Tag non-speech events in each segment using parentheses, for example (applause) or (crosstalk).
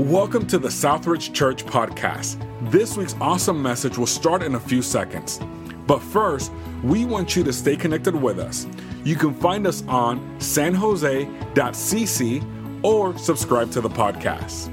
Welcome to the Southridge Church Podcast. This week's awesome message will start in a few seconds. But first, we want you to stay connected with us. You can find us on sanjose.cc or subscribe to the podcast.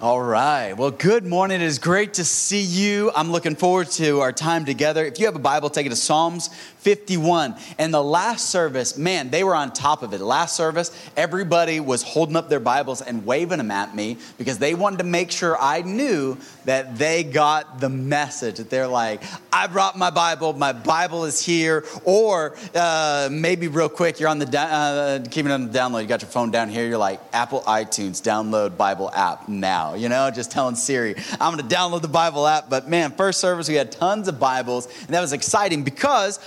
All right. Well, good morning. It is great to see you. I'm looking forward to our time together. If you have a Bible, take it to Psalms 51. And the last service, man, they were on top of it. Last service, everybody was holding up their Bibles and waving them at me because they wanted to make sure I knew that they got the message. That they're like, I brought my Bible, my Bible is here. Or uh, maybe real quick, you're on the, uh, keeping it on the download, you got your phone down here, you're like, Apple iTunes, download Bible app now you know, just telling Siri, I'm going to download the Bible app. But man, first service, we had tons of Bibles, and that was exciting because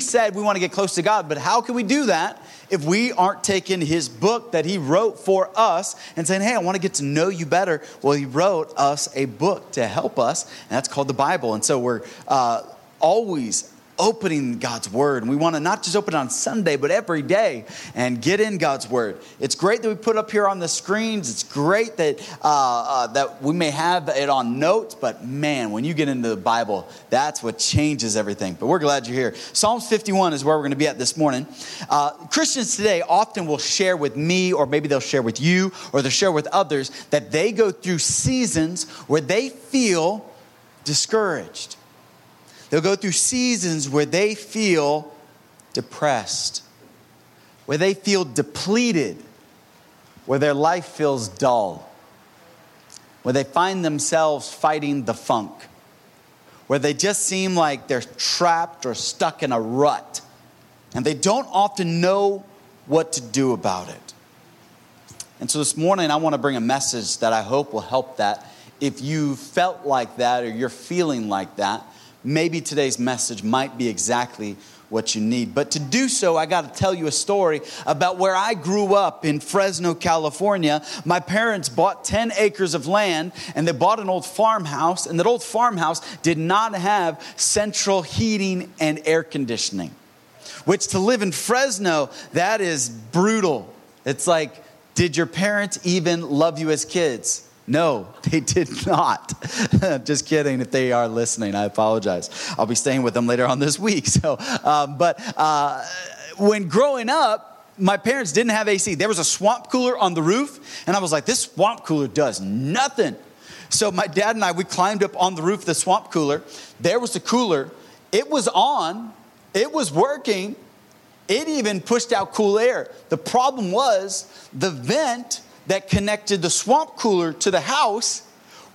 said we want to get close to God. But how can we do that if we aren't taking his book that he wrote for us and saying, hey, I want to get to know you better? Well, he wrote us a book to help us, and that's called the Bible. And so we're uh, always opening God's Word. And we want to not just open it on Sunday, but every day and get in God's Word. It's great that we put up here on the screens. It's great that, uh, uh, that we may have it on notes, but man, when you get into the Bible, that's what changes everything. But we're glad you're here. Psalms 51 is where we're going to be at this morning. Uh, Christians today often will share with me, or maybe they'll share with you, or they'll share with others that they go through seasons where they feel discouraged They'll go through seasons where they feel depressed, where they feel depleted, where their life feels dull, where they find themselves fighting the funk, where they just seem like they're trapped or stuck in a rut, and they don't often know what to do about it. And so this morning, I want to bring a message that I hope will help that. If you felt like that or you're feeling like that, maybe today's message might be exactly what you need. But to do so, I got to tell you a story about where I grew up in Fresno, California. My parents bought 10 acres of land and they bought an old farmhouse, and that old farmhouse did not have central heating and air conditioning. Which to live in Fresno, that is brutal. It's like, did your parents even love you as kids? No, (laughs) they did not. (laughs) Just kidding. If they are listening, I apologize. I'll be staying with them later on this week. (laughs) So, um, but uh, when growing up, my parents didn't have AC. There was a swamp cooler on the roof, and I was like, this swamp cooler does nothing. So my dad and I, we climbed up on the roof of the swamp cooler. There was the cooler. It was on. It was working. It even pushed out cool air. The problem was the vent that connected the swamp cooler to the house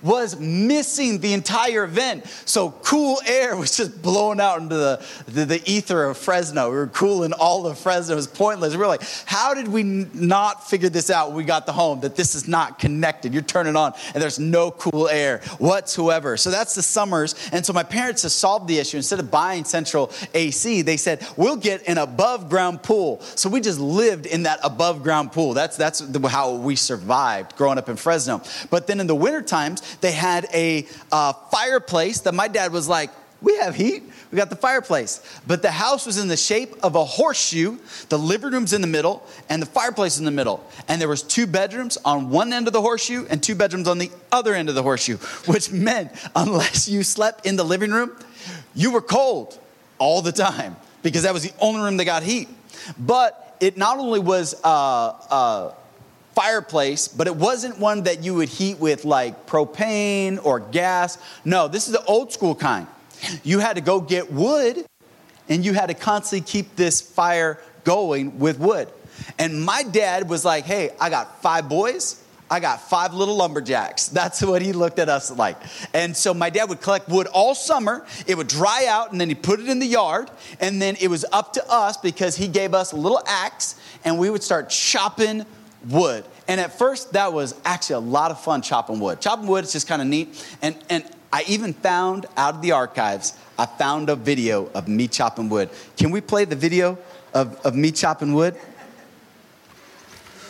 was missing the entire event. So cool air (laughs) was just blowing out into the, the, the, ether of Fresno. We were cooling all of Fresno. It was pointless. We were like, how did we not figure this out when we got the home that this is not connected? You're turning on and there's no cool air whatsoever. So that's the summers. And so my parents have solved the issue. Instead of buying central AC, they said, we'll get an above ground pool. So we just lived in that above ground pool. That's, that's how we survived growing up in Fresno. But then in the winter times, they had a uh, fireplace that my dad was like, we have heat. We got the fireplace. But the house was in the shape of a horseshoe. The living room's in the middle and the fireplace in the middle. And there was two bedrooms on one end of the horseshoe and two bedrooms on the other end of the horseshoe, which (laughs) meant unless you slept in the living room, you were cold all the time because that was the only room that got heat. But it not only was uh, uh, fireplace, but it wasn't one that you would heat with like propane or gas. No, this is the old school kind. You had to go get wood and you had to constantly keep this fire going with wood. And my dad was like, hey, I got five boys. I got five little lumberjacks. (laughs) That's what he looked at us like. And so my dad would collect wood all summer. It would dry out, and then he put it in the yard. And then it was up to us because he gave us a little axe, and we would start chopping wood. And at first, that was actually a lot of fun chopping wood. Chopping wood is just kind of neat. And, and I even found out of the archives, I found a video of me chopping wood. Can we play the video of, of me chopping wood?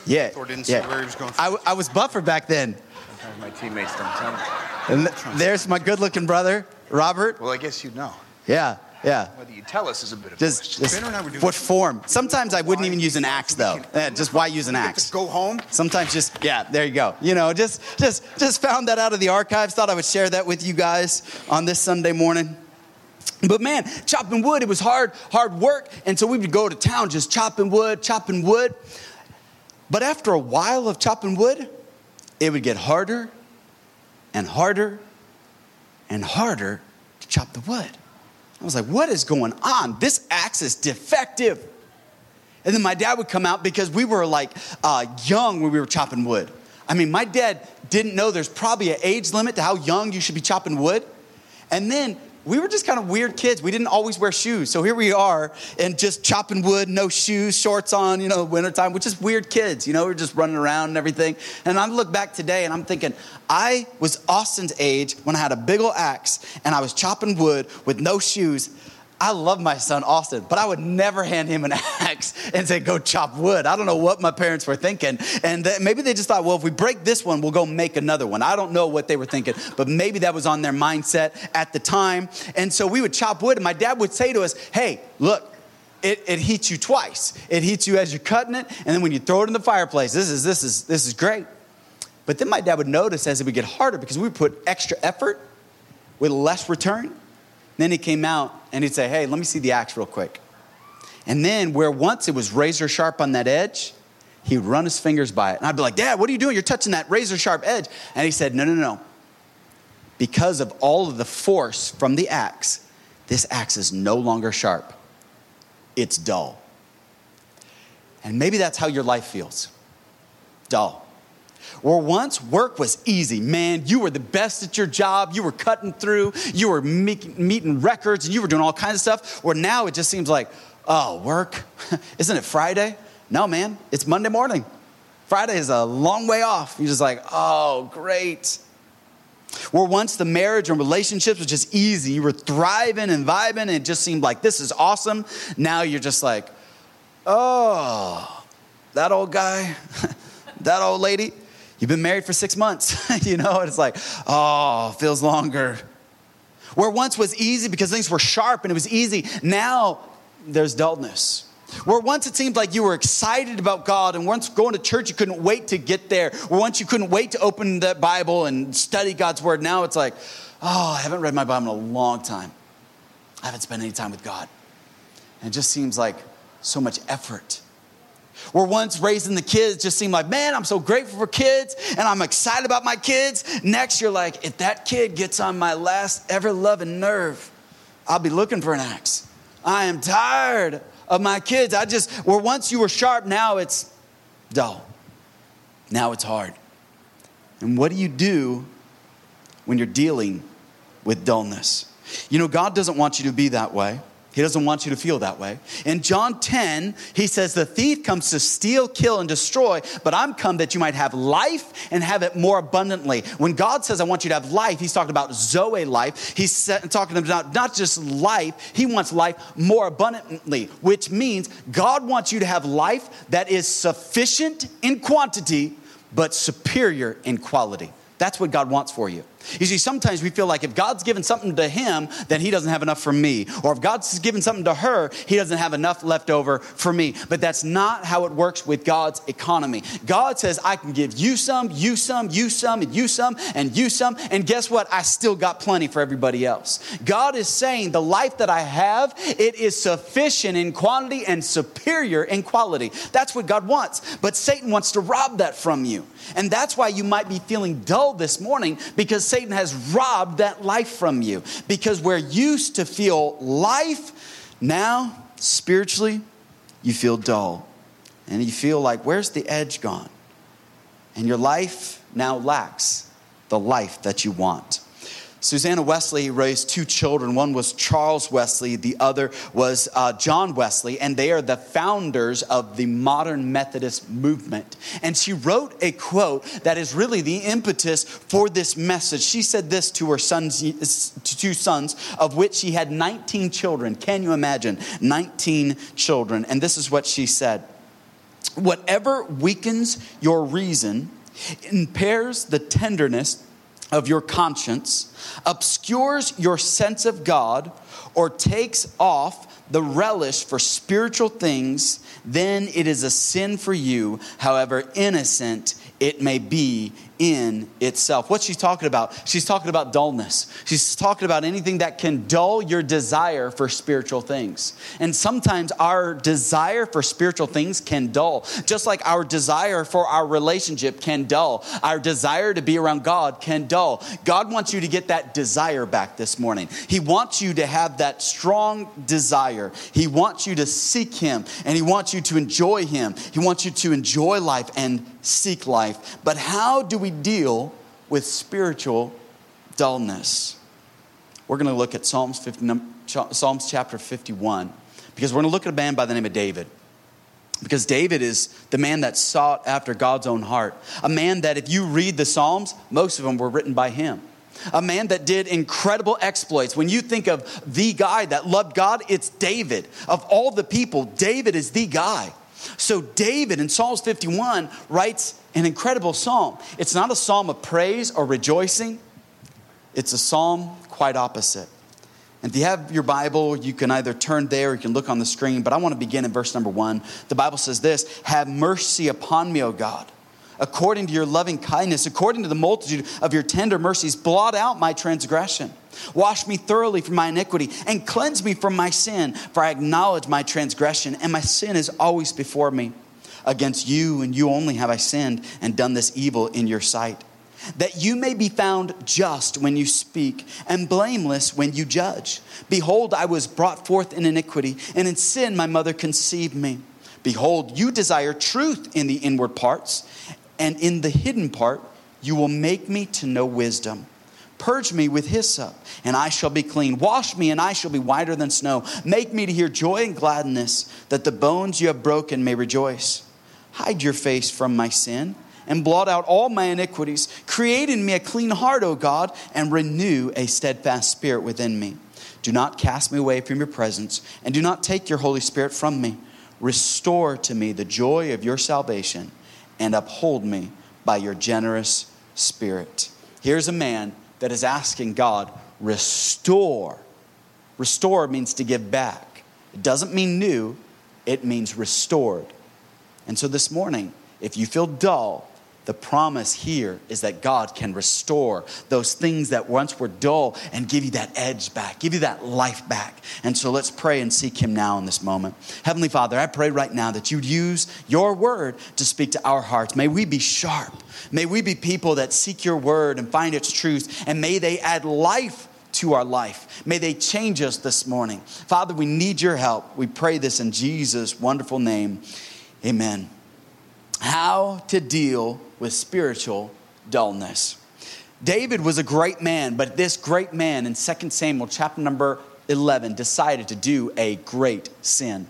Yeah. Thor didn't see yeah. where he was going. I, I was buffer back then. Sometimes my teammates don't tell me. And there's my good looking brother, Robert. Well, I guess you know. Yeah. Yeah. Whether you tell us is a bit of a Just, question. just and I were doing what form? Sometimes I wouldn't even use an axe though. Yeah, just why use an axe? go home. Sometimes just yeah, there you go. You know, just just just found that out of the archives. Thought I would share that with you guys on this Sunday morning. But man, chopping wood, it was hard, hard work. And so we would go to town just chopping wood, chopping wood. But after a while of chopping wood, it would get harder and harder and harder to chop the wood. I was like, what is going on? This axe is defective. And then my dad would come out because we were like uh, young when we were chopping wood. I mean, my dad didn't know there's probably an age limit to how young you should be chopping wood. And then we were just kind of weird kids. We didn't always wear shoes. So here we are and just chopping wood, no shoes, shorts on, you know, wintertime, which is weird kids. You know, we're just running around and everything. And I look back today and I'm thinking, I was Austin's age when I had a big old axe and I was chopping wood with no shoes. I love my son Austin, but I would never hand him an (laughs) axe and say, go chop wood. I don't know what my parents were thinking. And that maybe they just thought, well, if we break this one, we'll go make another one. I don't know what they were thinking, but maybe that was on their mindset at the time. And so we would chop wood, and my dad would say to us, hey, look, it, it heats you twice. It heats you as you're cutting it, and then when you throw it in the fireplace, this is, this is, this is great. But then my dad would notice as it would get harder because we would put extra effort with less return. Then he came out and he'd say, Hey, let me see the axe real quick. And then, where once it was razor sharp on that edge, he'd run his fingers by it. And I'd be like, Dad, what are you doing? You're touching that razor sharp edge. And he said, No, no, no. Because of all of the force from the axe, this axe is no longer sharp, it's dull. And maybe that's how your life feels dull. Where once work was easy, man, you were the best at your job, you were cutting through, you were meet, meeting records, and you were doing all kinds of stuff. Where now it just seems like, oh, work? (laughs) Isn't it Friday? No, man, it's Monday morning. Friday is a long way off. You're just like, oh, great. Where once the marriage and relationships was just easy, you were thriving and vibing, and it just seemed like this is awesome. Now you're just like, oh, that old guy, (laughs) that old lady, you've been married for six months. (laughs) you know, it's like, oh, feels longer. Where once was easy because things were sharp and it was easy, now there's dullness. Where once it seemed like you were excited about God, and once going to church, you couldn't wait to get there. Where once you couldn't wait to open the Bible and study God's Word, now it's like, oh, I haven't read my Bible in a long time. I haven't spent any time with God. And it just seems like so much effort. Where once raising the kids just seemed like, man, I'm so grateful for kids and I'm excited about my kids. Next, you're like, if that kid gets on my last ever loving nerve, I'll be looking for an axe. I am tired of my kids. I just, where once you were sharp, now it's dull. Now it's hard. And what do you do when you're dealing with dullness? You know, God doesn't want you to be that way. He doesn't want you to feel that way. In John 10, he says, The thief comes to steal, kill, and destroy, but I'm come that you might have life and have it more abundantly. When God says, I want you to have life, he's talking about Zoe life. He's talking about not just life, he wants life more abundantly, which means God wants you to have life that is sufficient in quantity, but superior in quality. That's what God wants for you. You see, sometimes we feel like if God's given something to him, then he doesn't have enough for me. Or if God's given something to her, he doesn't have enough left over for me. But that's not how it works with God's economy. God says, I can give you some, you some, you some, and you some, and you some. And guess what? I still got plenty for everybody else. God is saying, the life that I have, it is sufficient in quantity and superior in quality. That's what God wants. But Satan wants to rob that from you. And that's why you might be feeling dull this morning because Satan has robbed that life from you. Because we're used to feel life, now spiritually, you feel dull. And you feel like, where's the edge gone? And your life now lacks the life that you want. Susanna Wesley raised two children. One was Charles Wesley, the other was uh, John Wesley, and they are the founders of the modern Methodist movement. And she wrote a quote that is really the impetus for this message. She said this to her sons, to two sons, of which she had 19 children. Can you imagine? 19 children. And this is what she said Whatever weakens your reason impairs the tenderness of your conscience obscures your sense of God or takes off the relish for spiritual things, then it is a sin for you, however innocent it may be in itself. What's she talking about? She's talking about dullness. She's talking about anything that can dull your desire for spiritual things. And sometimes our desire for spiritual things can dull, just like our desire for our relationship can dull. Our desire to be around God can dull. God wants you to get that desire back this morning. He wants you to have that strong desire. He wants you to seek Him and He wants you to enjoy Him. He wants you to enjoy life and seek life. But how do we deal with spiritual dullness? We're going to look at Psalms, 50, Psalms chapter 51 because we're going to look at a man by the name of David. Because David is the man that sought after God's own heart. A man that, if you read the Psalms, most of them were written by him. A man that did incredible exploits. When you think of the guy that loved God, it's David. Of all the people, David is the guy. So, David in Psalms 51 writes an incredible psalm. It's not a psalm of praise or rejoicing, it's a psalm quite opposite. And if you have your Bible, you can either turn there or you can look on the screen. But I want to begin in verse number one. The Bible says this Have mercy upon me, O God according to your loving kindness, according to the multitude of your tender mercies, blot out my transgression. Wash me thoroughly from my iniquity and cleanse me from my sin, for I acknowledge my transgression, and my sin is always before me. Against you and you only have I sinned and done this evil in your sight, that you may be found just when you speak and blameless when you judge. Behold, I was brought forth in iniquity, and in sin my mother conceived me. Behold, you desire truth in the inward parts and in the hidden part, you will make me to know wisdom. Purge me with hyssop, and I shall be clean. Wash me, and I shall be whiter than snow. Make me to hear joy and gladness, that the bones you have broken may rejoice. Hide your face from my sin, and blot out all my iniquities. Create in me a clean heart, O God, and renew a steadfast spirit within me. Do not cast me away from your presence, and do not take your Holy Spirit from me. Restore to me the joy of your salvation and uphold me by your generous spirit. Here's a man that is asking God, restore. Restore means to give back. It doesn't mean new, it means restored. And so this morning, if you feel dull, the promise here is that God can restore those things that once were dull and give you that edge back, give you that life back. And so let's pray and seek Him now in this moment. Heavenly Father, I pray right now that you'd use your word to speak to our hearts. May we be sharp. May we be people that seek your word and find its truth. And may they add life to our life. May they change us this morning. Father, we need your help. We pray this in Jesus' wonderful name. Amen. How to deal with spiritual dullness. David was a great man, but this great man in 2 Samuel chapter number 11 decided to do a great sin.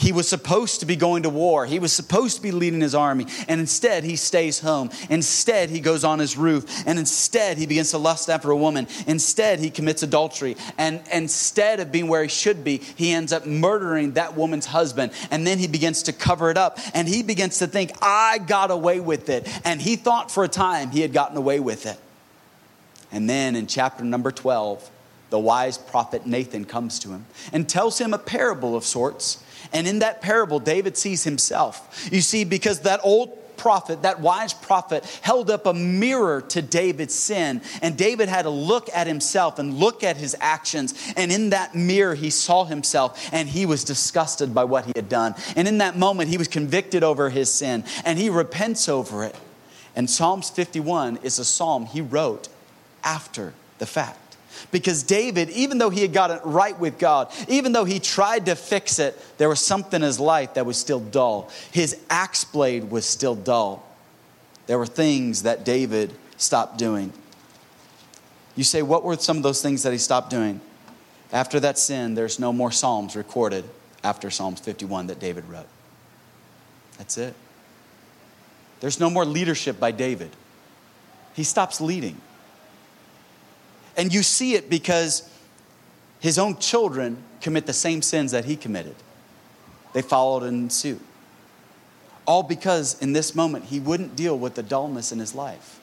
He was supposed to be going to war. He was supposed to be leading his army. And instead, he stays home. Instead, he goes on his roof. And instead, he begins to lust after a woman. Instead, he commits adultery. And instead of being where he should be, he ends up murdering that woman's husband. And then he begins to cover it up. And he begins to think, I got away with it. And he thought for a time he had gotten away with it. And then in chapter number 12, the wise prophet Nathan comes to him and tells him a parable of sorts and in that parable, David sees himself. You see, because that old prophet, that wise prophet, held up a mirror to David's sin. And David had to look at himself and look at his actions. And in that mirror, he saw himself and he was disgusted by what he had done. And in that moment, he was convicted over his sin and he repents over it. And Psalms 51 is a psalm he wrote after the fact. Because David, even though he had got it right with God, even though he tried to fix it, there was something in his life that was still dull. His axe blade was still dull. There were things that David stopped doing. You say, what were some of those things that he stopped doing? After that sin, there's no more Psalms recorded after Psalms 51 that David wrote. That's it. There's no more leadership by David. He stops leading. And you see it because his own children commit the same sins that he committed. They followed in suit. All because in this moment he wouldn't deal with the dullness in his life.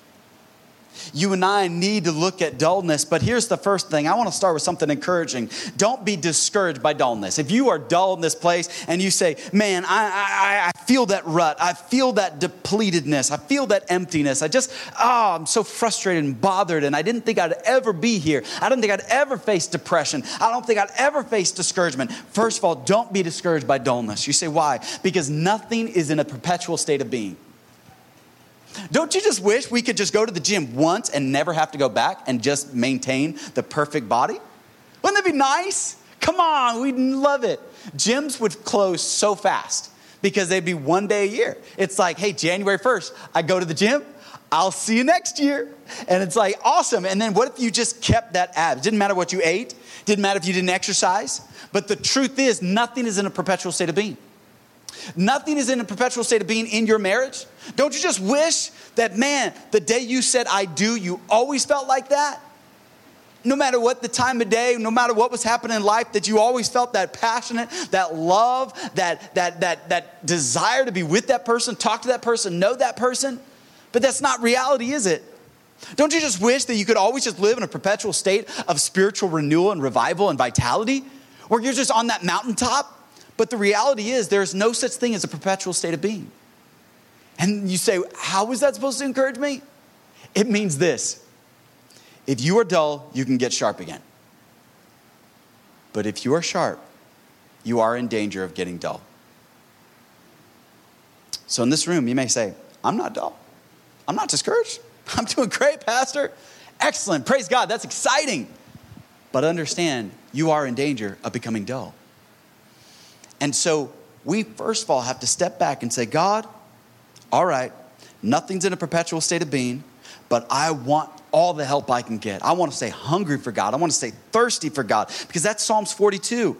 You and I need to look at dullness, but here's the first thing. I want to start with something encouraging. Don't be discouraged by dullness. If you are dull in this place and you say, Man, I, I, I feel that rut, I feel that depletedness, I feel that emptiness, I just, oh, I'm so frustrated and bothered, and I didn't think I'd ever be here. I didn't think I'd ever face depression. I don't think I'd ever face discouragement. First of all, don't be discouraged by dullness. You say, Why? Because nothing is in a perpetual state of being. Don't you just wish we could just go to the gym once and never have to go back and just maintain the perfect body? Wouldn't that be nice? Come on, we'd love it. Gyms would close so fast because they'd be one day a year. It's like, hey, January 1st, I go to the gym, I'll see you next year. And it's like awesome. And then what if you just kept that abs? Didn't matter what you ate, didn't matter if you didn't exercise. But the truth is, nothing is in a perpetual state of being. Nothing is in a perpetual state of being in your marriage. Don't you just wish that, man, the day you said I do, you always felt like that? No matter what the time of day, no matter what was happening in life, that you always felt that passionate, that love, that, that, that, that desire to be with that person, talk to that person, know that person. But that's not reality, is it? Don't you just wish that you could always just live in a perpetual state of spiritual renewal and revival and vitality? Where you're just on that mountaintop but the reality is, there's no such thing as a perpetual state of being. And you say, How is that supposed to encourage me? It means this if you are dull, you can get sharp again. But if you are sharp, you are in danger of getting dull. So in this room, you may say, I'm not dull. I'm not discouraged. (laughs) I'm doing great, Pastor. Excellent. Praise God. That's exciting. But understand, you are in danger of becoming dull. And so we, first of all, have to step back and say, God, all right, nothing's in a perpetual state of being, but I want all the help I can get. I want to stay hungry for God. I want to stay thirsty for God because that's Psalms 42.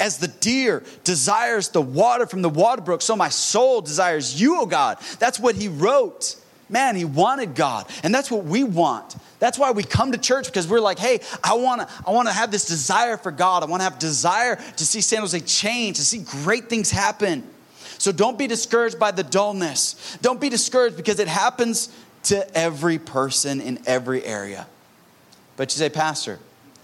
As the deer desires the water from the water brook, so my soul desires you, O God. That's what he wrote. Man, he wanted God. And that's what we want. That's why we come to church because we're like, hey, I want to I want to have this desire for God. I want to have desire to see San Jose change, to see great things happen. So don't be discouraged by the dullness. Don't be discouraged because it happens to every person in every area. But you say, Pastor,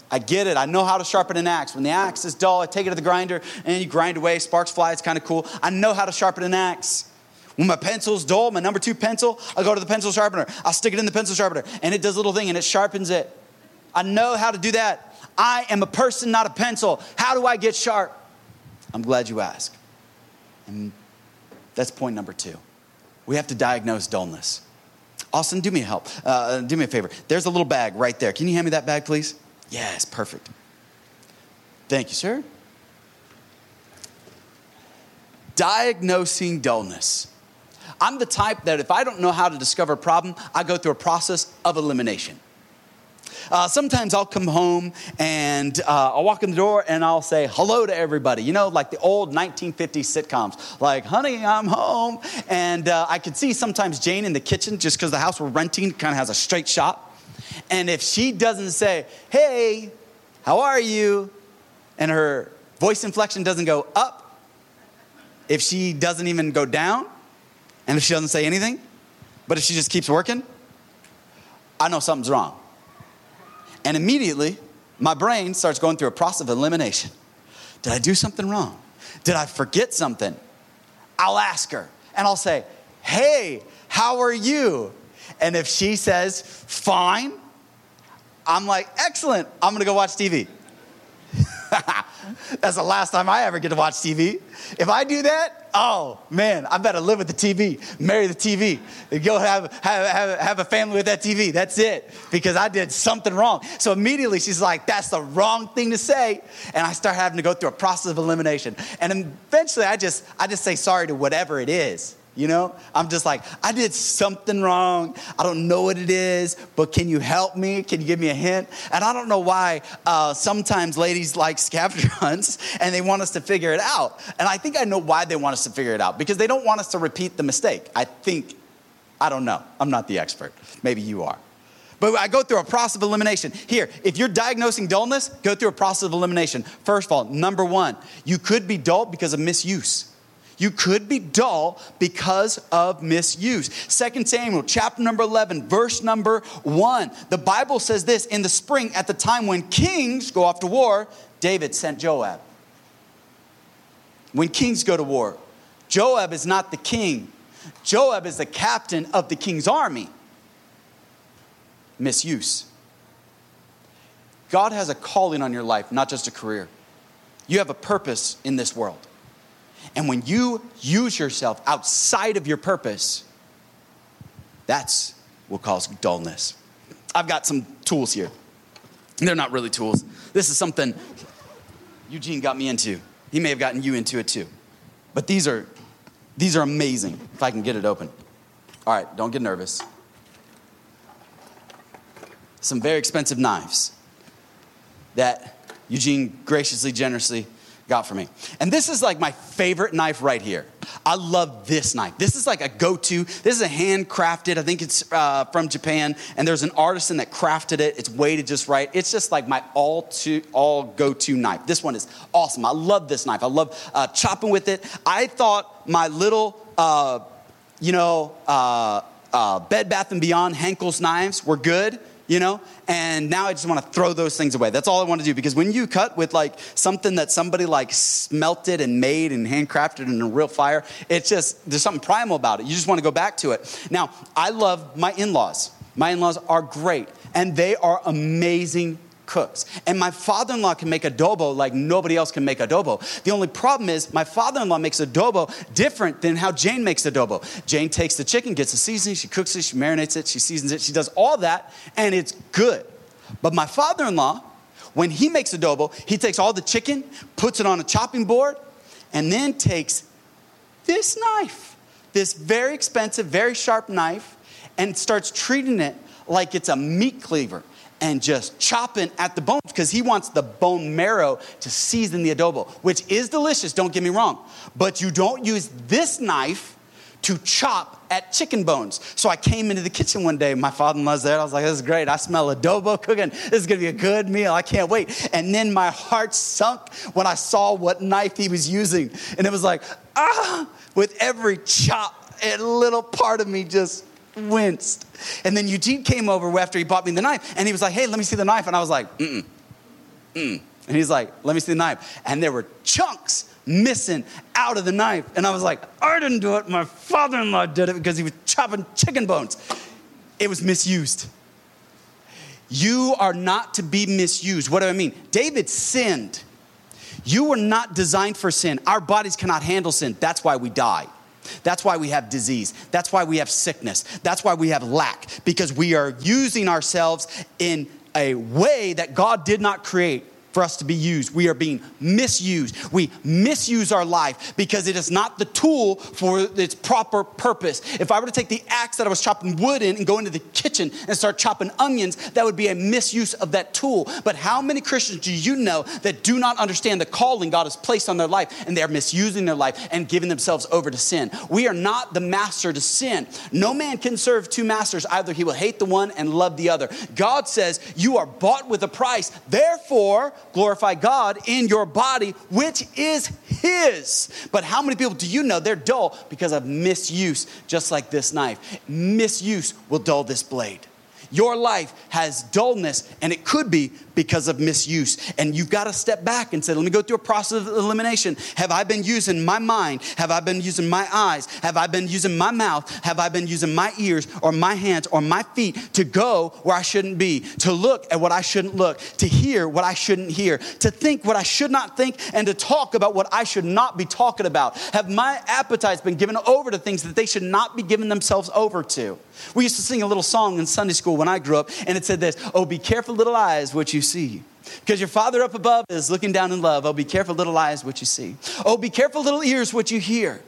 I get it. I know how to sharpen an axe. When the axe is dull, I take it to the grinder and you grind away, sparks fly. It's kind of cool. I know how to sharpen an axe. When my pencil's dull, my number two pencil, I go to the pencil sharpener. I'll stick it in the pencil sharpener, and it does a little thing and it sharpens it. I know how to do that. I am a person, not a pencil. How do I get sharp? I'm glad you asked. And that's point number two. We have to diagnose dullness. Austin, do me a help. Uh, do me a favor. There's a little bag right there. Can you hand me that bag, please? Yes, perfect. Thank you, sir. Diagnosing dullness. I'm the type that if I don't know how to discover a problem, I go through a process of elimination. Uh, sometimes I'll come home and uh, I'll walk in the door and I'll say hello to everybody. You know, like the old 1950s sitcoms, like, honey, I'm home. And uh, I can see sometimes Jane in the kitchen just because the house we're renting kind of has a straight shot. And if she doesn't say, hey, how are you? And her voice inflection doesn't go up, if she doesn't even go down, and if she doesn't say anything, but if she just keeps working, I know something's wrong. And immediately, my brain starts going through a process of elimination. Did I do something wrong? Did I forget something? I'll ask her and I'll say, Hey, how are you? And if she says, Fine, I'm like, Excellent, I'm gonna go watch TV. (laughs) That's the last time I ever get to watch TV. If I do that, oh man, I better live with the TV, marry the TV, go have, have, have, have a family with that TV. That's it, because I did something wrong. So immediately she's like, that's the wrong thing to say. And I start having to go through a process of elimination. And eventually I just, I just say sorry to whatever it is. You know, I'm just like, I did something wrong. I don't know what it is, but can you help me? Can you give me a hint? And I don't know why uh, sometimes ladies like scavenger (laughs) hunts and they want us to figure it out. And I think I know why they want us to figure it out because they don't want us to repeat the mistake. I think, I don't know. I'm not the expert. Maybe you are. But I go through a process of elimination. Here, if you're diagnosing dullness, go through a process of elimination. First of all, number one, you could be dull because of misuse. You could be dull because of misuse. 2 Samuel chapter number 11, verse number 1. The Bible says this in the spring, at the time when kings go off to war, David sent Joab. When kings go to war, Joab is not the king, Joab is the captain of the king's army. Misuse. God has a calling on your life, not just a career. You have a purpose in this world. And when you use yourself outside of your purpose, that's what causes dullness. I've got some tools here. They're not really tools. This is something Eugene got me into. He may have gotten you into it too. But these are these are amazing if I can get it open. All right, don't get nervous. Some very expensive knives that Eugene graciously, generously got for me. And this is like my favorite knife right here. I love this knife. This is like a go to. This is a handcrafted, I think it's uh, from Japan, and there's an artisan that crafted it. It's weighted just right. It's just like my all to all go to knife. This one is awesome. I love this knife. I love uh, chopping with it. I thought my little, uh, you know, uh, uh, Bed Bath and Beyond Henckels knives were good you know? And now I just want to throw those things away. That's all I want to do because when you cut with like something that somebody like smelted and made and handcrafted in a real fire, it's just, there's something primal about it. You just want to go back to it. Now, I love my in laws. My in laws are great and they are amazing cooks. And my father in law can make adobo like nobody else can make adobo. The only problem is my father in law makes adobo different than how Jane makes adobo. Jane takes the chicken, gets the seasoning, she cooks it, she marinates it, she seasons it, she does all that, and it's good. But my father in law, when he makes adobo, he takes all the chicken, puts it on a chopping board, and then takes this knife, this very expensive, very sharp knife, and starts treating it like it's a meat cleaver and just chopping at the bones because he wants the bone marrow to season the adobo, which is delicious, don't get me wrong. But you don't use this knife to chop at chicken bones. So I came into the kitchen one day, my father in law's there. I was like, this is great. I smell adobo cooking. This is gonna be a good meal. I can't wait. And then my heart sunk when I saw what knife he was using. And it was like, ah, with every chop, a little part of me just winced. And then Eugene came over after he bought me the knife and he was like, hey, let me see the knife. And I was like, mm mm. And he's like, let me see the knife. And there were chunks missing out of the knife. And I was like, I didn't do it. My father in law did it because he was chopping chicken bones. It was misused. You are not to be misused. What do I mean? David sinned. You were not designed for sin. Our bodies cannot handle sin. That's why we die. That's why we have disease. That's why we have sickness. That's why we have lack, because we are using ourselves in a way that God did not create for us to be used. We are being misused. We misuse our life because it is not the tool for its proper purpose. If I were to take the axe that I was chopping wood in and go into the kitchen and start chopping onions, that would be a misuse of that tool. But how many Christians do you know that do not understand the calling God has placed on their life and they're misusing their life and giving themselves over to sin? We are not the master to sin. No man can serve two masters. Either he will hate the one and love the other. God says, You are bought with a price. Therefore, glorify God in your body, which is His. But how many people do you know they're dull because of misuse, just like this knife? Misuse will dull this blade. Your life has dullness, and it could be because of misuse. And you've got to step back and say, let me go through a process of elimination. Have I been using my mind? Have I been using my eyes? Have I been using my mouth? Have I been using my ears or my hands or my feet to go where I shouldn't be? To look at what I shouldn't look? To hear what I shouldn't hear? To think what I should not think? And to talk about what I should not be talking about? Have my appetites been given over to things that they should not be giving themselves over to? We used to sing a little song in Sunday school when I grew up, and it said this Oh, be careful, little eyes, what you see. Because your Father up above is looking down in love. Oh, be careful, little eyes, what you see. Oh, be careful, little ears, what you hear.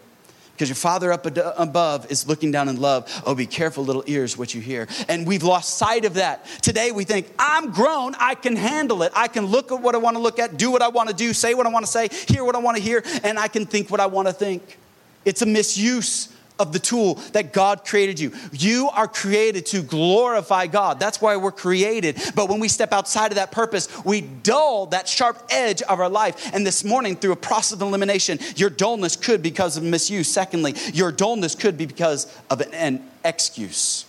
Because your Father up above is looking down in love. Oh, be careful, little ears, what you hear. And we've lost sight of that. Today we think, I'm grown, I can handle it. I can look at what I want to look at, do what I want to do, say what I want to say, hear what I want to hear, and I can think what I want to think. It's a misuse of the tool that God created you. You are created to glorify God. That's why we're created. But when we step outside of that purpose, we dull that sharp edge of our life. And this morning, through a process of elimination, your dullness could be because of misuse. Secondly, your dullness could be because of an, an excuse.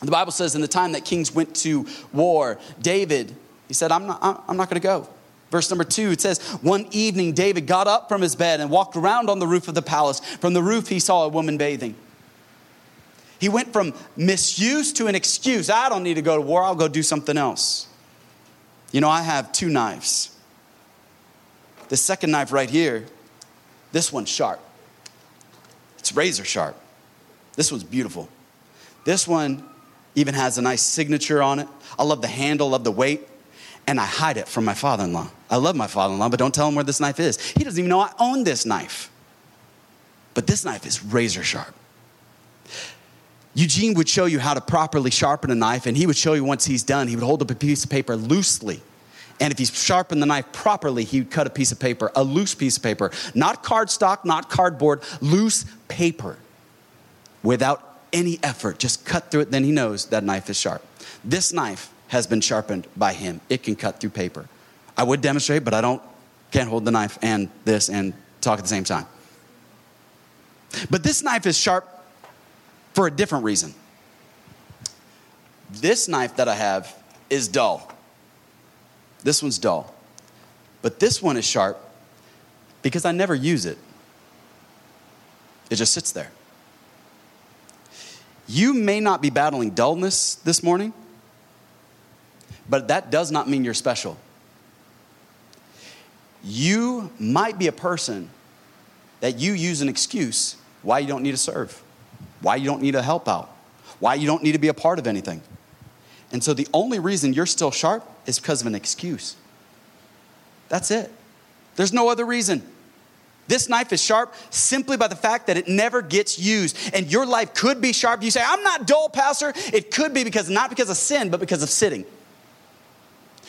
The Bible says in the time that kings went to war, David, he said, I'm not, I'm not going to go. Verse number two, it says, One evening David got up from his bed and walked around on the roof of the palace. From the roof, he saw a woman bathing. He went from misuse to an excuse. I don't need to go to war, I'll go do something else. You know, I have two knives. The second knife right here, this one's sharp. It's razor sharp. This one's beautiful. This one even has a nice signature on it. I love the handle, love the weight, and I hide it from my father in law. I love my father in law, but don't tell him where this knife is. He doesn't even know I own this knife. But this knife is razor sharp. Eugene would show you how to properly sharpen a knife, and he would show you once he's done, he would hold up a piece of paper loosely. And if he sharpened the knife properly, he would cut a piece of paper, a loose piece of paper, not cardstock, not cardboard, loose paper without any effort. Just cut through it, then he knows that knife is sharp. This knife has been sharpened by him. It can cut through paper. I would demonstrate, but I don't can't hold the knife and this and talk at the same time. But this knife is sharp for a different reason. This knife that I have is dull. This one's dull. But this one is sharp because I never use it. It just sits there. You may not be battling dullness this morning, but that does not mean you're special. You might be a person that you use an excuse why you don't need to serve, why you don't need to help out, why you don't need to be a part of anything. And so the only reason you're still sharp is because of an excuse. That's it. There's no other reason. This knife is sharp simply by the fact that it never gets used. And your life could be sharp. You say, I'm not dull, Pastor. It could be because, not because of sin, but because of sitting.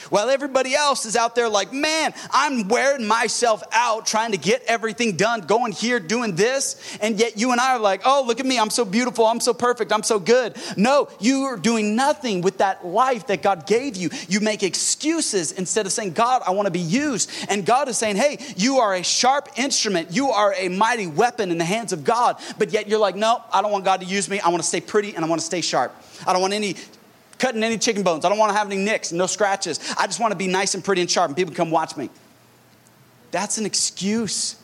While everybody else is out there like, man, I'm wearing myself out trying to get everything done, going here, doing this. And yet you and I are like, oh, look at me. I'm so beautiful. I'm so perfect. I'm so good. No, you are doing nothing with that life that God gave you. You make excuses instead of saying, God, I want to be used. And God is saying, hey, you are a sharp instrument. You are a mighty weapon in the hands of God. But yet you're like, no, I don't want God to use me. I want to stay pretty and I want to stay sharp. I don't want any cutting any chicken bones. I don't want to have any nicks, no scratches. I just want to be nice and pretty and sharp and people come watch me. That's an excuse.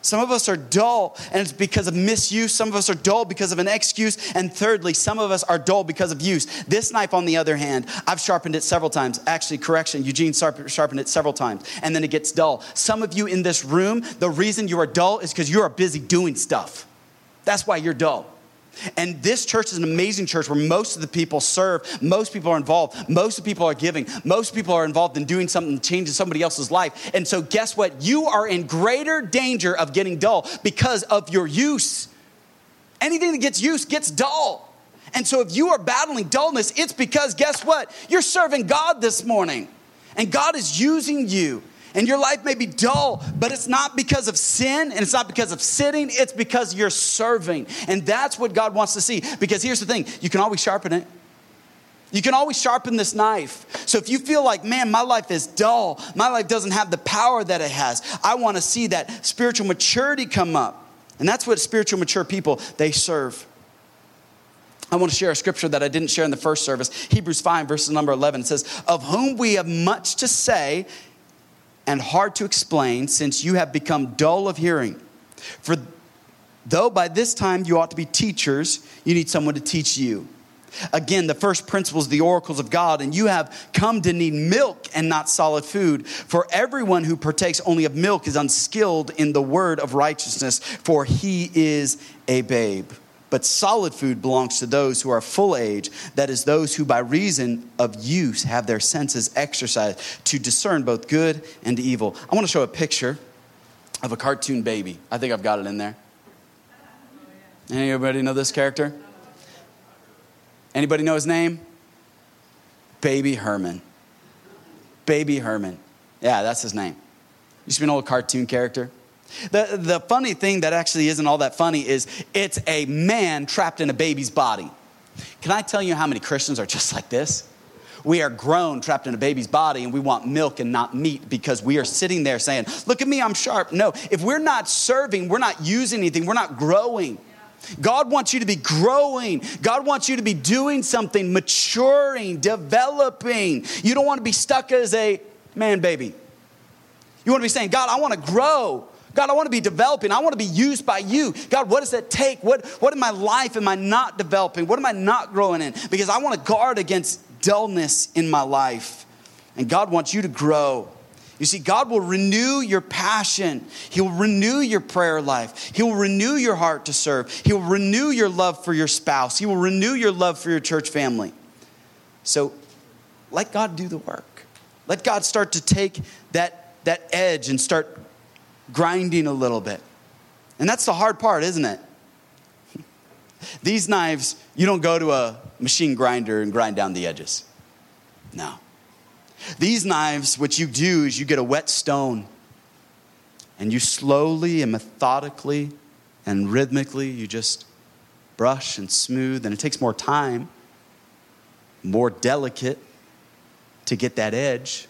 Some of us are dull and it's because of misuse. Some of us are dull because of an excuse. And thirdly, some of us are dull because of use. This knife, on the other hand, I've sharpened it several times. Actually, correction, Eugene sharpened it several times and then it gets dull. Some of you in this room, the reason you are dull is because you are busy doing stuff. That's why you're dull. And this church is an amazing church where most of the people serve, most people are involved, most of the people are giving, most people are involved in doing something, changing somebody else's life. And so, guess what? You are in greater danger of getting dull because of your use. Anything that gets used gets dull. And so, if you are battling dullness, it's because, guess what? You're serving God this morning, and God is using you and your life may be dull, but it's not because of sin and it's not because of sitting, it's because you're serving. And that's what God wants to see. Because here's the thing you can always sharpen it. You can always sharpen this knife. So if you feel like, man, my life is dull, my life doesn't have the power that it has, I want to see that spiritual maturity come up. And that's what spiritual mature people they serve. I want to share a scripture that I didn't share in the first service. Hebrews 5, verses number 11 it says, Of whom we have much to say and hard to explain, since you have become dull of hearing. For though by this time you ought to be teachers, you need someone to teach you. Again, the first principles, the oracles of God, and you have come to need milk and not solid food. For everyone who partakes only of milk is unskilled in the word of righteousness, for he is a babe. But solid food belongs to those who are full age, that is, those who by reason of use have their senses exercised to discern both good and evil. I want to show a picture of a cartoon baby. I think I've got it in there. Anybody know this character? Anybody know his name? Baby Herman. Baby Herman. Yeah, that's his name. Used to be an old cartoon character. The, the funny thing that actually isn't all that funny is it's a man trapped in a baby's body. Can I tell you how many Christians are just like this? We are grown, trapped in a baby's body, and we want milk and not meat because we are sitting there saying, Look at me, I'm sharp. No, if we're not serving, we're not using anything, we're not growing. God wants you to be growing. God wants you to be doing something, maturing, developing. You don't want to be stuck as a man baby. You want to be saying, God, I want to grow. God, I want to be developing. I want to be used by you. God, what does that take? What, what in my life am I not developing? What am I not growing in? Because I want to guard against dullness in my life. And God wants you to grow. You see, God will renew your passion. He will renew your prayer life. He will renew your heart to serve. He will renew your love for your spouse. He will renew your love for your church family. So let God do the work. Let God start to take that, that edge and start grinding a little bit. And that's the hard part, isn't it? (laughs) These knives, you don't go to a machine grinder and grind down the edges. No. These knives, what you do is you get a whetstone and you slowly and methodically and rhythmically, you just brush and smooth, and it takes more time, more delicate to get that edge.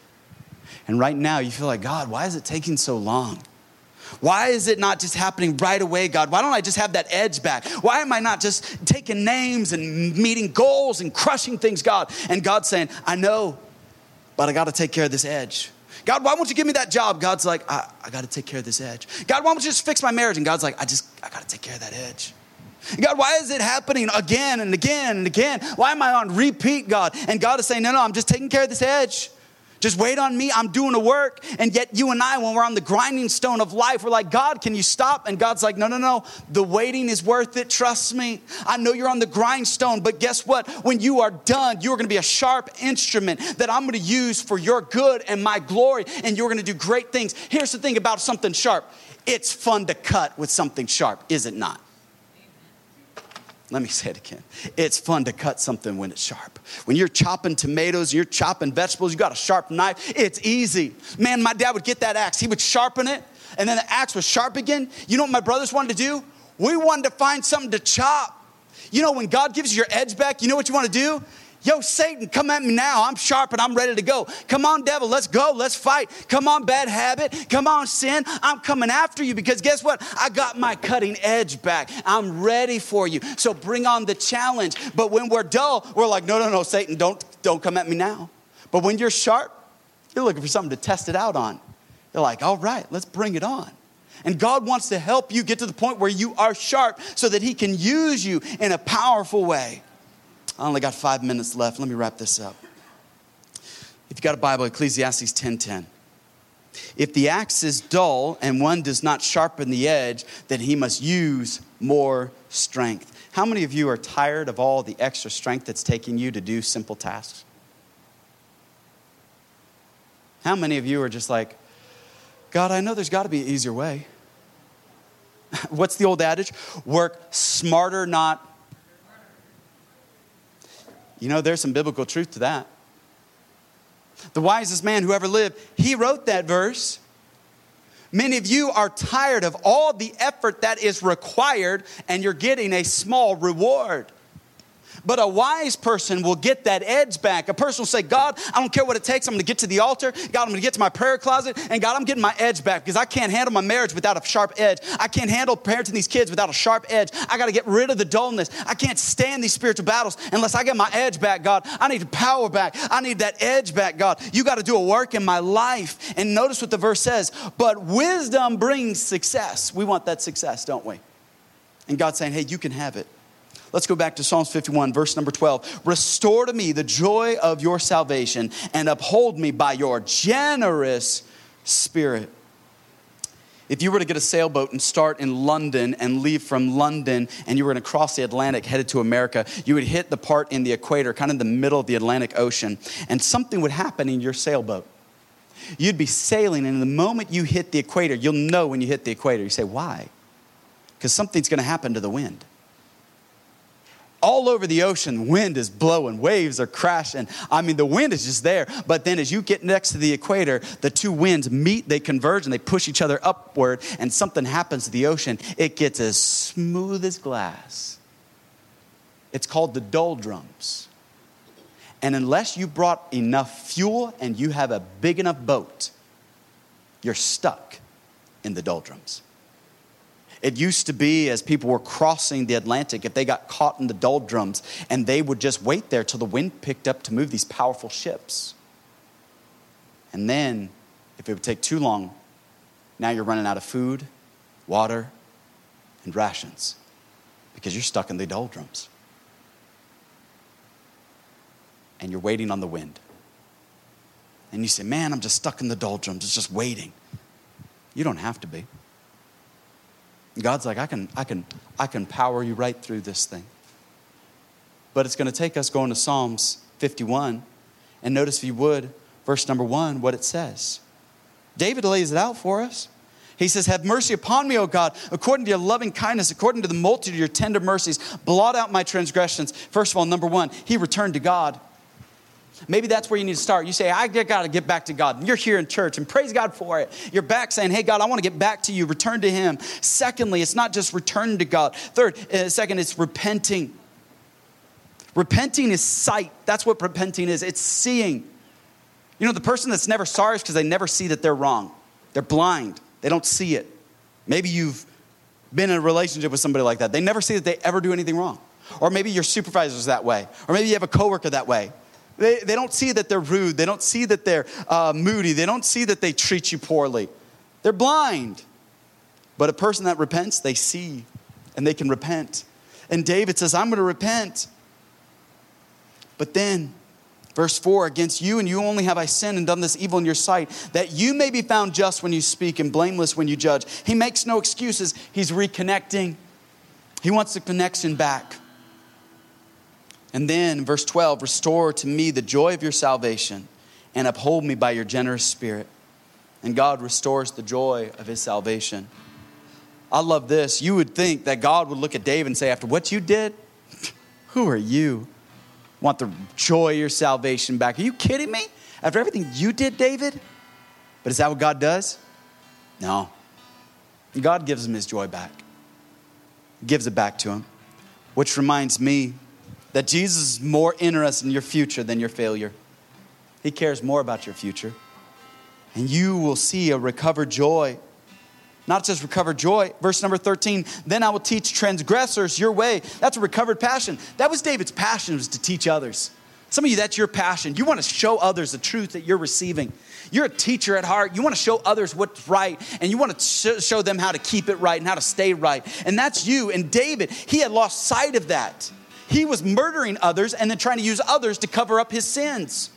And right now, you feel like, God, why is it taking so long? Why is it not just happening right away, God? Why don't I just have that edge back? Why am I not just taking names and meeting goals and crushing things, God? And God's saying, I know, but I got to take care of this edge. God, why won't you give me that job? God's like, I, I got to take care of this edge. God, why won't you just fix my marriage? And God's like, I just, I got to take care of that edge. God, why is it happening again and again and again? Why am I on repeat, God? And God is saying, No, no, I'm just taking care of this edge. Just wait on me. I'm doing the work. And yet, you and I, when we're on the grinding stone of life, we're like, God, can you stop? And God's like, No, no, no. The waiting is worth it. Trust me. I know you're on the grindstone, but guess what? When you are done, you're going to be a sharp instrument that I'm going to use for your good and my glory, and you're going to do great things. Here's the thing about something sharp it's fun to cut with something sharp, is it not? Let me say it again. It's fun to cut something when it's sharp. When you're chopping tomatoes, you're chopping vegetables, you got a sharp knife, it's easy. Man, my dad would get that axe, he would sharpen it, and then the axe was sharp again. You know what my brothers wanted to do? We wanted to find something to chop. You know, when God gives you your edge back, you know what you want to do? Yo, Satan, come at me now. I'm sharp and I'm ready to go. Come on, devil, let's go. Let's fight. Come on, bad habit. Come on, sin. I'm coming after you because guess what? I got my cutting edge back. I'm ready for you. So bring on the challenge. But when we're dull, we're like, no, no, no, Satan, don't, don't come at me now. But when you're sharp, you're looking for something to test it out on. You're like, all right, let's bring it on. And God wants to help you get to the point where you are sharp so that He can use you in a powerful way. I only got five minutes left. Let me wrap this up. If you got a Bible, Ecclesiastes 10:10. If the axe is dull and one does not sharpen the edge, then he must use more strength. How many of you are tired of all the extra strength that's taking you to do simple tasks? How many of you are just like, God, I know there's got to be an easier way? (laughs) What's the old adage? Work smarter, not you know, there's some biblical truth to that. The wisest man who ever lived, he wrote that verse. Many of you are tired of all the effort that is required, and you're getting a small reward. But a wise person will get that edge back. A person will say, God, I don't care what it takes. I'm going to get to the altar. God, I'm going to get to my prayer closet. And God, I'm getting my edge back because I can't handle my marriage without a sharp edge. I can't handle parenting these kids without a sharp edge. I got to get rid of the dullness. I can't stand these spiritual battles unless I get my edge back, God. I need power back. I need that edge back, God. You got to do a work in my life. And notice what the verse says. But wisdom brings success. We want that success, don't we? And God's saying, hey, you can have it. Let's go back to Psalms 51, verse number 12. Restore to me the joy of your salvation and uphold me by your generous spirit. If you were to get a sailboat and start in London and leave from London and you were going to cross the Atlantic headed to America, you would hit the part in the equator, kind of in the middle of the Atlantic Ocean, and something would happen in your sailboat. You'd be sailing, and the moment you hit the equator, you'll know when you hit the equator. You say, Why? Because something's going to happen to the wind all over the ocean, wind is blowing, waves are crashing. I mean, the wind is just there. But then as you get next to the equator, the two winds meet, they converge, and they push each other upward, and something happens to the ocean. It gets as smooth as glass. It's called the doldrums. And unless you brought enough fuel and you have a big enough boat, you're stuck in the doldrums. It used to be as people were crossing the Atlantic, if they got caught in the doldrums, and they would just wait there till the wind picked up to move these powerful ships. And then, if it would take too long, now you're running out of food, water, and rations because you're stuck in the doldrums. And you're waiting on the wind. And you say, Man, I'm just stuck in the doldrums. It's just waiting. You don't have to be. God's like, I can, I can, I can power you right through this thing. But it's going to take us going to Psalms 51. And notice, if you would, verse number one, what it says. David lays it out for us. He says, Have mercy upon me, O God, according to your loving kindness, according to the multitude of your tender mercies. Blot out my transgressions. First of all, number one, he returned to God. Maybe that's where you need to start. You say, I got to get back to God. And you're here in church and praise God for it. You're back saying, Hey, God, I want to get back to you. Return to Him. Secondly, it's not just return to God. Third, uh, second, it's repenting. Repenting is sight. That's what repenting is. It's seeing. You know, the person that's never sorry is because they never see that they're wrong. They're blind. They don't see it. Maybe you've been in a relationship with somebody like that. They never see that they ever do anything wrong. Or maybe your supervisor's that way. Or maybe you have a coworker that way. They, they don't see that they're rude. They don't see that they're uh, moody. They don't see that they treat you poorly. They're blind. But a person that repents, they see and they can repent. And David says, I'm going to repent. But then, verse 4 against you and you only have I sinned and done this evil in your sight, that you may be found just when you speak and blameless when you judge. He makes no excuses, he's reconnecting. He wants the connection back. And then, verse 12, restore to me the joy of your salvation and uphold me by your generous spirit. And God restores the joy of his salvation. I love this. You would think that God would look at David and say, After what you did, (laughs) who are you? Want the joy of your salvation back. Are you kidding me? After everything you did, David? But is that what God does? No. God gives him his joy back, gives it back to him. Which reminds me that Jesus is more interested in your future than your failure. He cares more about your future. And you will see a recovered joy. Not just recovered joy. Verse number 13, then I will teach transgressors your way. That's a recovered passion. That was David's passion, was to teach others. Some of you, that's your passion. You want to show others the truth that you're receiving. You're a teacher at heart. You want to show others what's right, and you want to show them how to keep it right and how to stay right. And that's you. And David, he had lost sight of that. He was murdering others and then trying to use others to cover up his sins.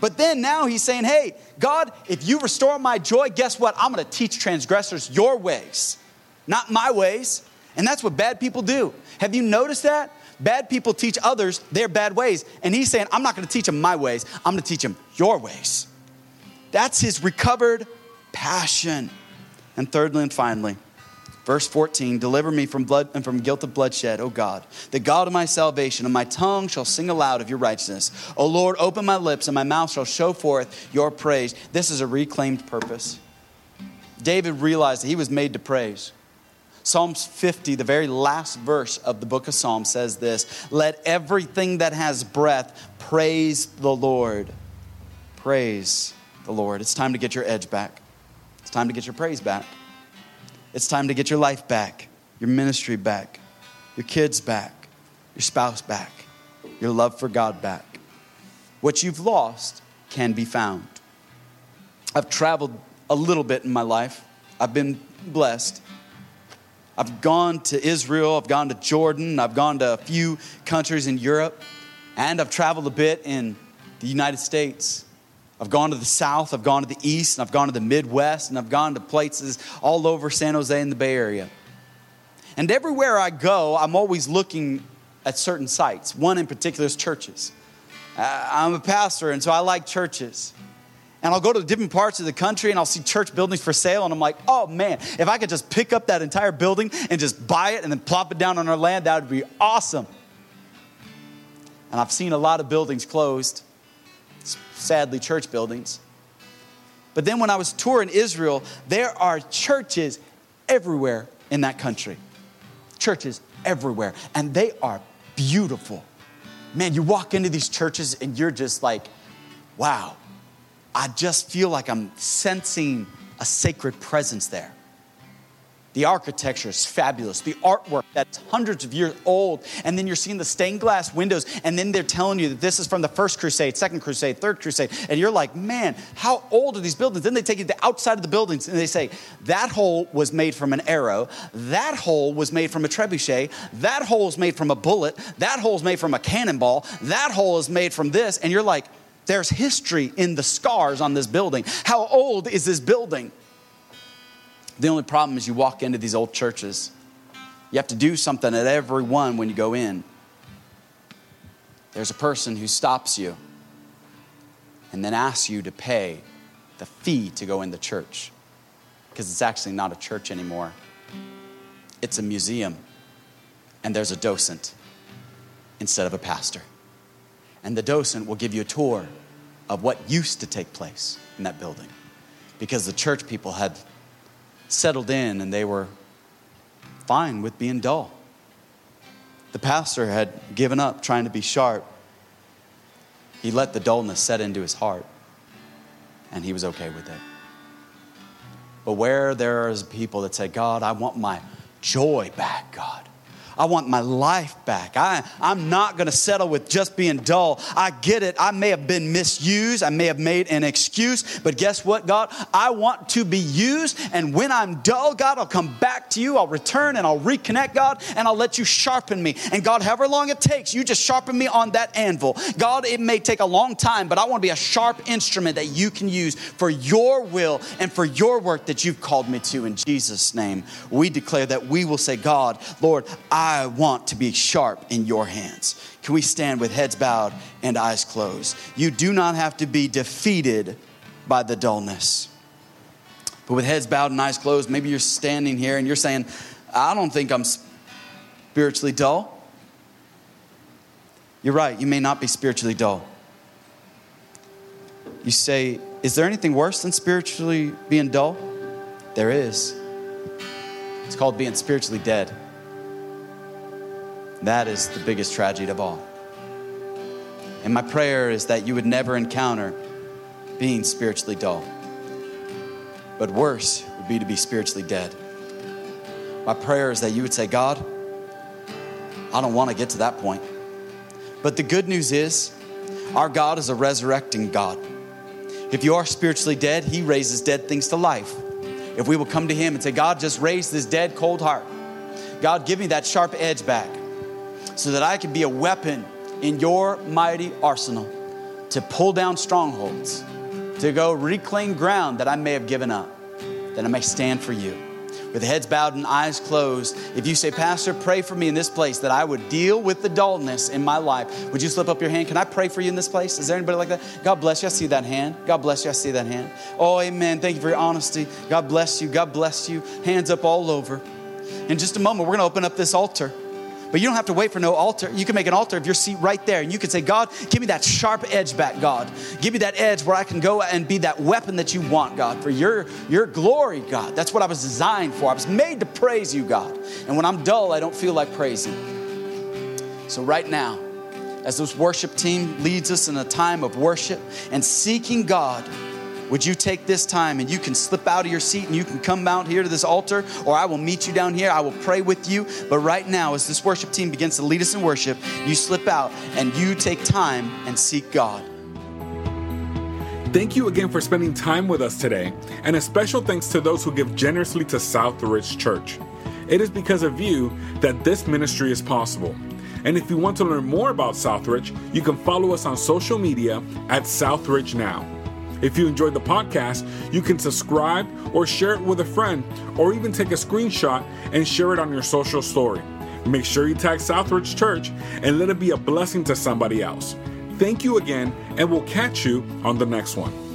But then now he's saying, Hey, God, if you restore my joy, guess what? I'm going to teach transgressors your ways, not my ways. And that's what bad people do. Have you noticed that? Bad people teach others their bad ways. And he's saying, I'm not going to teach them my ways, I'm going to teach them your ways. That's his recovered passion. And thirdly and finally, Verse 14, deliver me from blood and from guilt of bloodshed, O God, the God of my salvation, and my tongue shall sing aloud of your righteousness. O Lord, open my lips, and my mouth shall show forth your praise. This is a reclaimed purpose. David realized that he was made to praise. Psalms 50, the very last verse of the book of Psalms, says this Let everything that has breath praise the Lord. Praise the Lord. It's time to get your edge back, it's time to get your praise back. It's time to get your life back, your ministry back, your kids back, your spouse back, your love for God back. What you've lost can be found. I've traveled a little bit in my life, I've been blessed. I've gone to Israel, I've gone to Jordan, I've gone to a few countries in Europe, and I've traveled a bit in the United States. I've gone to the South, I've gone to the East, and I've gone to the Midwest, and I've gone to places all over San Jose and the Bay Area. And everywhere I go, I'm always looking at certain sites. One in particular is churches. Uh, I'm a pastor, and so I like churches. And I'll go to different parts of the country and I'll see church buildings for sale, and I'm like, oh man, if I could just pick up that entire building and just buy it and then plop it down on our land, that would be awesome. And I've seen a lot of buildings closed, sadly, church buildings. But then when I was touring Israel, there are churches everywhere in that country. Churches everywhere. And they are beautiful. Man, you walk into these churches and you're just like, wow, I just feel like I'm sensing a sacred presence there. The architecture is fabulous. The artwork that's hundreds of years old. And then you're seeing the stained glass windows. And then they're telling you that this is from the first crusade, second crusade, third crusade. And you're like, man, how old are these buildings? Then they take you to the outside of the buildings and they say, that hole was made from an arrow. That hole was made from a trebuchet. That hole is made from a bullet. That hole is made from a cannonball. That hole is made from this. And you're like, there's history in the scars on this building. How old is this building? The only problem is you walk into these old churches. You have to do something at every one when you go in. There's a person who stops you and then asks you to pay the fee to go in the church because it's actually not a church anymore. It's a museum, and there's a docent instead of a pastor. And the docent will give you a tour of what used to take place in that building because the church people had settled in and they were fine with being dull. The pastor had given up trying to be sharp. He let the dullness set into his heart, and he was okay with it. But where there is people that say, God, I want my joy back, God. I want my life back. I, I'm not going to settle with just being dull. I get it. I may have been misused. I may have made an excuse. But guess what, God? I want to be used. And when I'm dull, God, I'll come back to you. I'll return and I'll reconnect, God, and I'll let you sharpen me. And God, however long it takes, you just sharpen me on that anvil. God, it may take a long time, but I want to be a sharp instrument that you can use for your will and for your work that you've called me to. In Jesus' name, we declare that we will say, God, Lord, I I want to be sharp in your hands. Can we stand with heads bowed and eyes closed? You do not have to be defeated by the dullness. But with heads bowed and eyes closed, maybe you're standing here and you're saying, I don't think I'm spiritually dull. You're right, you may not be spiritually dull. You say, Is there anything worse than spiritually being dull? There is. It's called being spiritually dead. That is the biggest tragedy of all. And my prayer is that you would never encounter being spiritually dull. But worse would be to be spiritually dead. My prayer is that you would say, God, I don't want to get to that point. But the good news is, our God is a resurrecting God. If you are spiritually dead, He raises dead things to life. If we will come to Him and say, God, just raise this dead, cold heart. God, give me that sharp edge back so that I can be a weapon in your mighty arsenal to pull down strongholds, to go reclaim ground that I may have given up, that I may stand for you. With heads bowed and eyes closed, if you say, Pastor, pray for me in this place that I would deal with the dullness in my life, would you slip up your hand? Can I pray for you in this place? Is there anybody like that? God bless you. I see that hand. God bless you. I see that hand. Oh, amen. Thank you for your honesty. God bless you. God bless you. Hands up all over. In just a moment, we're going to open up this altar. But you don't have to wait for no altar. You can make an altar of your seat right there. And you can say, God, give me that sharp edge back, God. Give me that edge where I can go and be that weapon that you want, God, for your, your glory, God. That's what I was designed for. I was made to praise you, God. And when I'm dull, I don't feel like praising. So, right now, as this worship team leads us in a time of worship and seeking God, would you take this time and you can slip out of your seat and you can come out here to this altar, or I will meet you down here. I will pray with you. But right now, as this worship team begins to lead us in worship, you slip out and you take time and seek God. Thank you again for spending time with us today, and a special thanks to those who give generously to Southridge Church. It is because of you that this ministry is possible. And if you want to learn more about Southridge, you can follow us on social media at Southridge Now. If you enjoyed the podcast, you can subscribe or share it with a friend, or even take a screenshot and share it on your social story. Make sure you tag Southridge Church and let it be a blessing to somebody else. Thank you again, and we'll catch you on the next one.